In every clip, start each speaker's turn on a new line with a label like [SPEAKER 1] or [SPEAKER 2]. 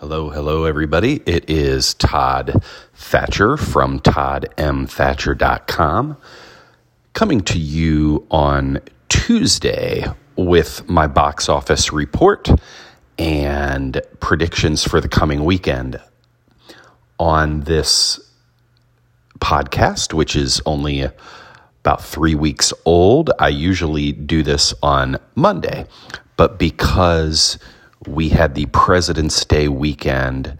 [SPEAKER 1] Hello, hello, everybody. It is Todd Thatcher from toddmthatcher.com coming to you on Tuesday with my box office report and predictions for the coming weekend. On this podcast, which is only about three weeks old, I usually do this on Monday, but because we had the President's Day weekend.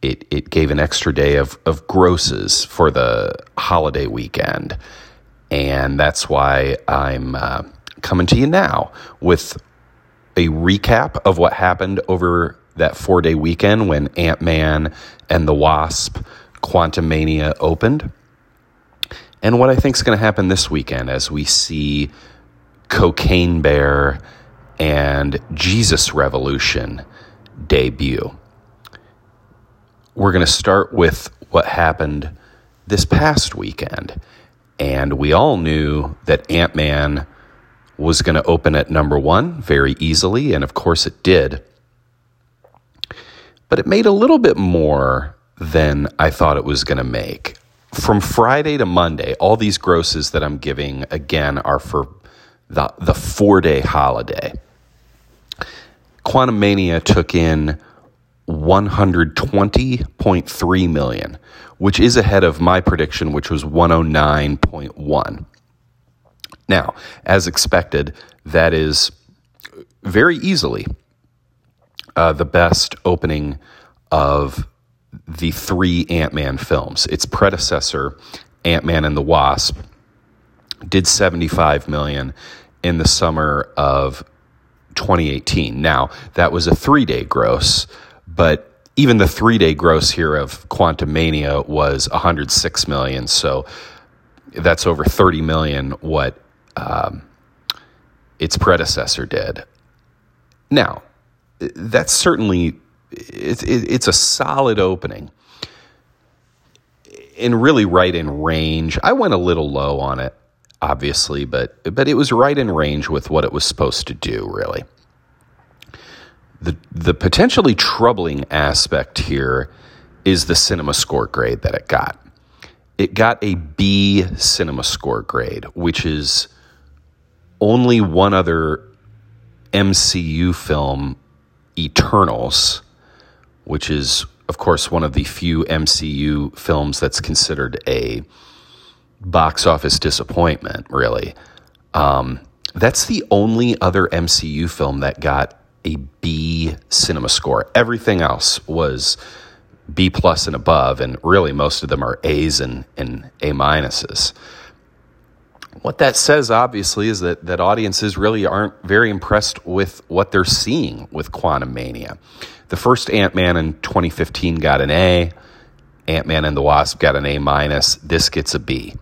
[SPEAKER 1] It, it gave an extra day of, of grosses for the holiday weekend. And that's why I'm uh, coming to you now with a recap of what happened over that four day weekend when Ant Man and the Wasp Quantumania opened. And what I think is going to happen this weekend as we see Cocaine Bear and Jesus Revolution debut. We're going to start with what happened this past weekend. And we all knew that Ant Man was going to open at number one very easily. And of course it did. But it made a little bit more than I thought it was going to make. From Friday to Monday, all these grosses that I'm giving again are for the, the four day holiday. Quantumania took in 120.3 million, which is ahead of my prediction, which was 109.1. Now, as expected, that is very easily uh, the best opening of the three Ant Man films. Its predecessor, Ant Man and the Wasp, did 75 million in the summer of 2018. Now, that was a three day gross, but even the three day gross here of Quantumania was 106 million. So that's over 30 million what um, its predecessor did. Now, that's certainly it, it, it's a solid opening and really right in range. I went a little low on it obviously, but but it was right in range with what it was supposed to do, really. The the potentially troubling aspect here is the cinema score grade that it got. It got a B cinema score grade, which is only one other MCU film, Eternals, which is, of course, one of the few MCU films that's considered a box office disappointment, really. Um, that's the only other MCU film that got a B cinema score. Everything else was B plus and above, and really most of them are A's and, and A minuses. What that says, obviously, is that, that audiences really aren't very impressed with what they're seeing with Quantumania. The first Ant Man in 2015 got an A, Ant Man and the Wasp got an A minus, this gets a B.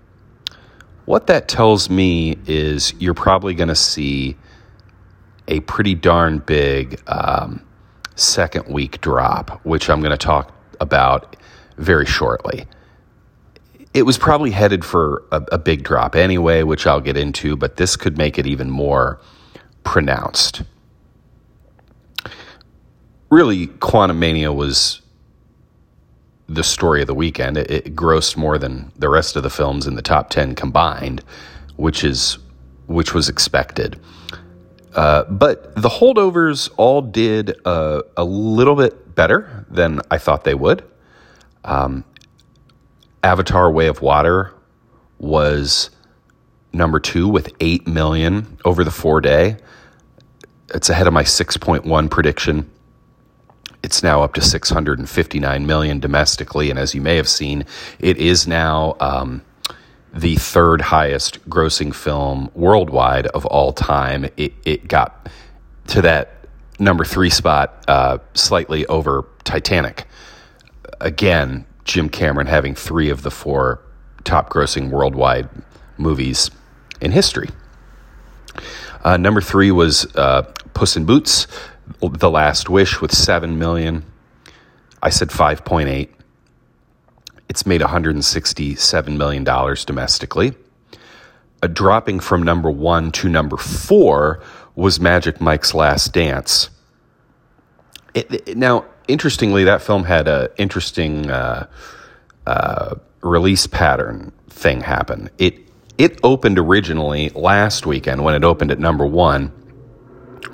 [SPEAKER 1] What that tells me is you're probably going to see a pretty darn big um, second week drop, which I'm going to talk about very shortly. It was probably headed for a, a, big drop anyway, which I'll get into, but this could make it even more pronounced. Really, Quantumania was the story of the weekend. It, it, grossed more than the rest of the films in the top ten combined, which is which was expected. Uh, but the holdovers all did uh, a little bit better than I thought they would. Um, Avatar: Way of Water was number two with eight million over the four day. It's ahead of my six point one prediction. It's now up to 659 million domestically, and as you may have seen, it is now um, the third highest grossing film worldwide of all time. It, it got to that number three spot uh, slightly over Titanic. Again, Jim Cameron having three of the four top grossing worldwide movies in history. Uh, number three was uh, Puss in Boots the Last Wish with 7 million. I said 5.8. It's made 167 million dollars domestically. A dropping from number 1 to number 4 was Magic Mike's Last Dance. It, it, now, interestingly, that film had a interesting uh, uh, release pattern thing happen. It it opened originally last weekend when it opened at number one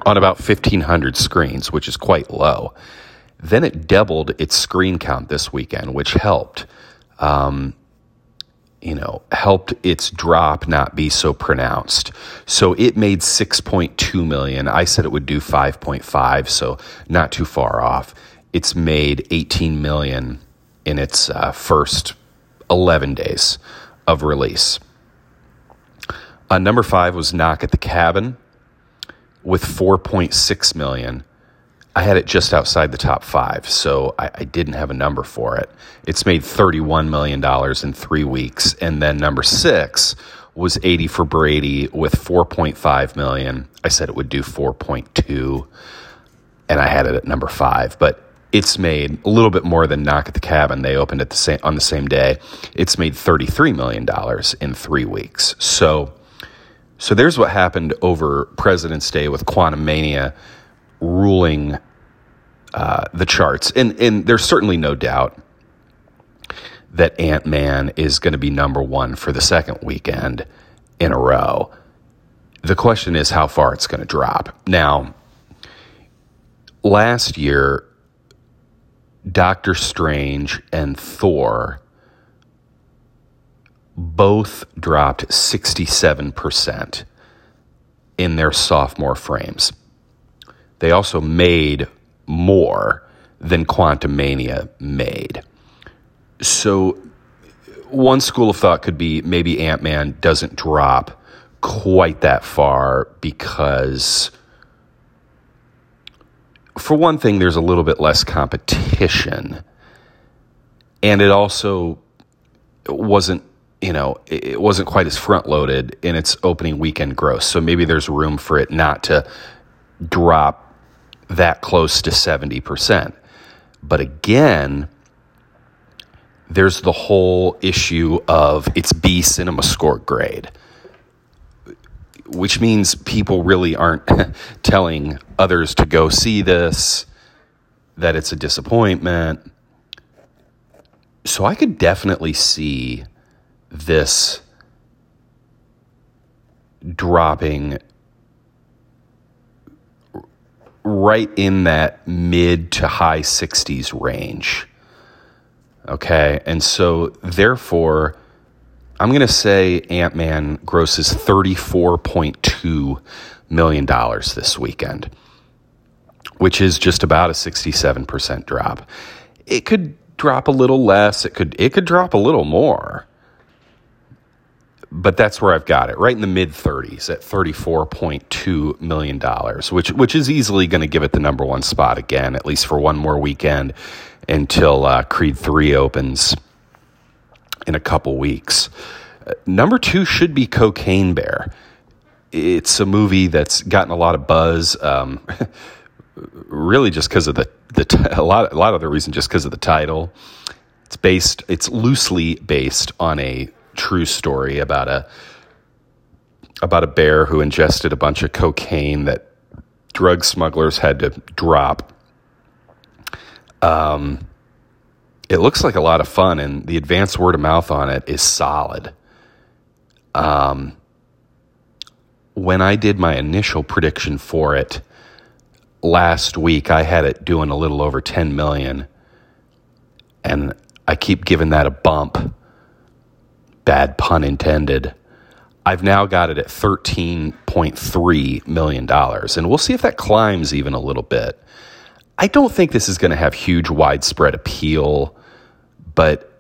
[SPEAKER 1] on about 1,500 screens, which is quite low. Then it doubled its screen count this weekend, which helped. Um, you know, helped its drop not be so pronounced. So it made 6.2 million. I said it would do 5.5, so not too far off. It's made 18 million in its uh, first 11 days of release. Uh, number five was Knock at the Cabin with 4.6 million. I had it just outside the top five, so I, I, didn't have a number for it. It's made $31 million in three weeks. And then number six was 80 for Brady with 4.5 million. I said it would do 4.2, and I had it at number five. But it's made a little bit more than Knock at the Cabin. They opened at the same, on the same day. It's made $33 million in three weeks. So, so there's what happened over President's Day with Quantumania ruling uh, the charts. And, and there's certainly no doubt that Ant Man is going to be number one for the second weekend in a row. The question is how far it's going to drop. Now, last year, Doctor Strange and Thor both dropped 67% in their sophomore frames. They also made more than Quantumania made. So, one school of thought could be maybe Ant Man doesn't drop quite that far because, for one thing, there's a little bit less competition. And it also wasn't, you know, it wasn't quite as front loaded in its opening weekend gross. So maybe there's room for it not to drop that close to 70%. But again, there's the whole issue of it's B cinema score grade, which means people really aren't telling others to go see this, that it's a disappointment. So I could definitely see this dropping right in that mid to high 60s range. Okay. And so, therefore, I'm going to say Ant Man grosses $34.2 million this weekend, which is just about a 67% drop. It could drop a little less, it could, it could drop a little more but that's where I've got it, right in the mid 30s at $34.2 million, which, which is easily going to give it the number one spot again, at least for one more weekend until uh, Creed 3 opens in a couple weeks. Uh, number two should be Cocaine Bear. It's a movie that's gotten a lot of buzz, um, really just because of the, the t- a lot a lot of the reason just because of the title. It's based it's loosely based on a true story about a about a bear who ingested a bunch of cocaine that drug smugglers had to drop. Um, it looks like a lot of fun, and the advanced word of mouth on it is solid. Um, when I did my initial prediction for it last week, I had it doing a little over 10 million, and I keep giving that a bump bad pun intended. I've now got it at $13.3 million. And we'll see if that climbs even a little bit. I don't think this is going to have huge widespread appeal, but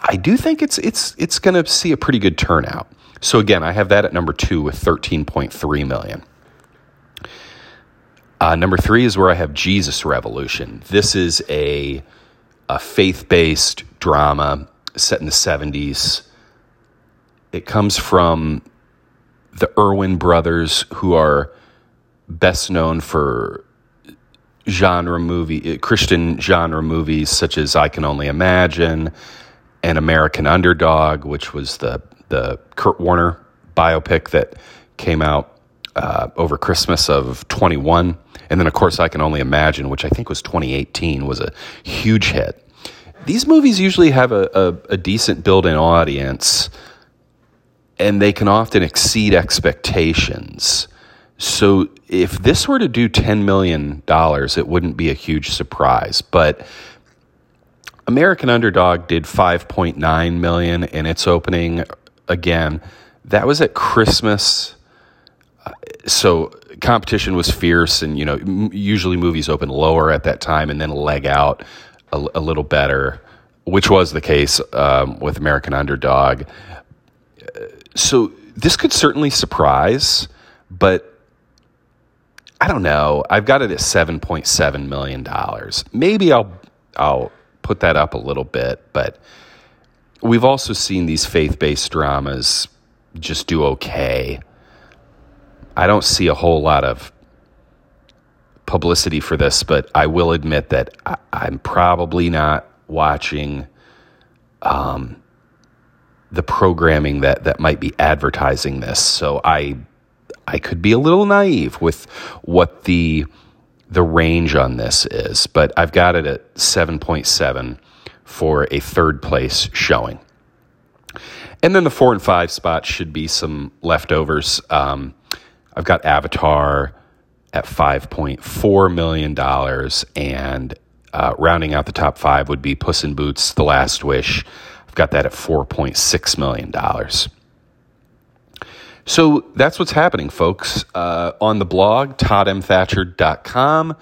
[SPEAKER 1] I do think it's, it's, it's going to see a pretty good turnout. So again, I have that at number two with 13.3 million. Uh, number three is where I have Jesus Revolution. This is a, a faith based drama set in the 70s it comes from the Erwin brothers, who are best known for genre movie, Christian genre movies such as I Can Only Imagine and American Underdog, which was the the Kurt Warner biopic that came out uh, over Christmas of 21. And then, of course, I Can Only Imagine, which I think was 2018, was a huge hit. These movies usually have a, a, a decent built in audience, and they can often exceed expectations. So if this were to do $10 million, it wouldn't be a huge surprise. But American Underdog did 5.9 million in its opening again. That was at Christmas. So competition was fierce and you know usually movies open lower at that time and then leg out a, a little better, which was the case um, with American Underdog. So this could certainly surprise, but I don't know. I've got it at seven point seven million dollars. Maybe I'll I'll put that up a little bit, but we've also seen these faith based dramas just do okay. I don't see a whole lot of publicity for this, but I will admit that I, am probably not watching um, the programming that, that might be advertising this. So I I could be a little naive with what the the range on this is, but I've got it at 7.7 for a third place showing. And then the four and five spots should be some leftovers. Um, I've got Avatar at $5.4 million, and uh, rounding out the top five would be Puss in Boots, The Last Wish. Got that at $4.6 million. So that's what's happening, folks. Uh, on the blog, toddmthatcher.com.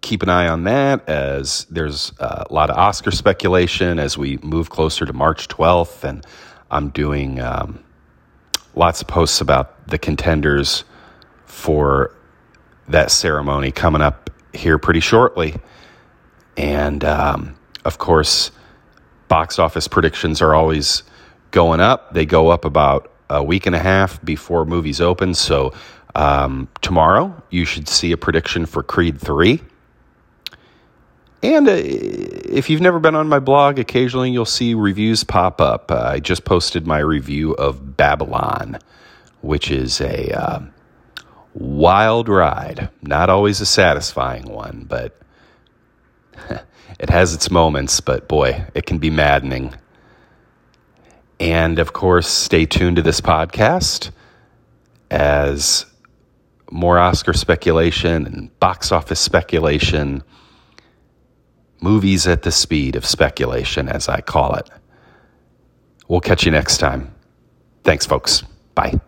[SPEAKER 1] Keep an eye on that as there's a lot of Oscar speculation as we move closer to March 12th. And I'm doing um, lots of posts about the contenders for that ceremony coming up here pretty shortly. And um, of course, box office predictions are always going up. They go up about a week and a half before movies open. So um, tomorrow you should see a prediction for Creed 3. And uh, if you've never been on my blog, occasionally you'll see reviews pop up. Uh, I just posted my review of Babylon, which is a uh, wild ride. Not always a satisfying one, but it has its moments. But boy, it can be maddening. And of course, stay tuned to this podcast as more Oscar speculation and box office speculation, movies at the speed of speculation, as I call it. We'll catch you next time. Thanks, folks. Bye.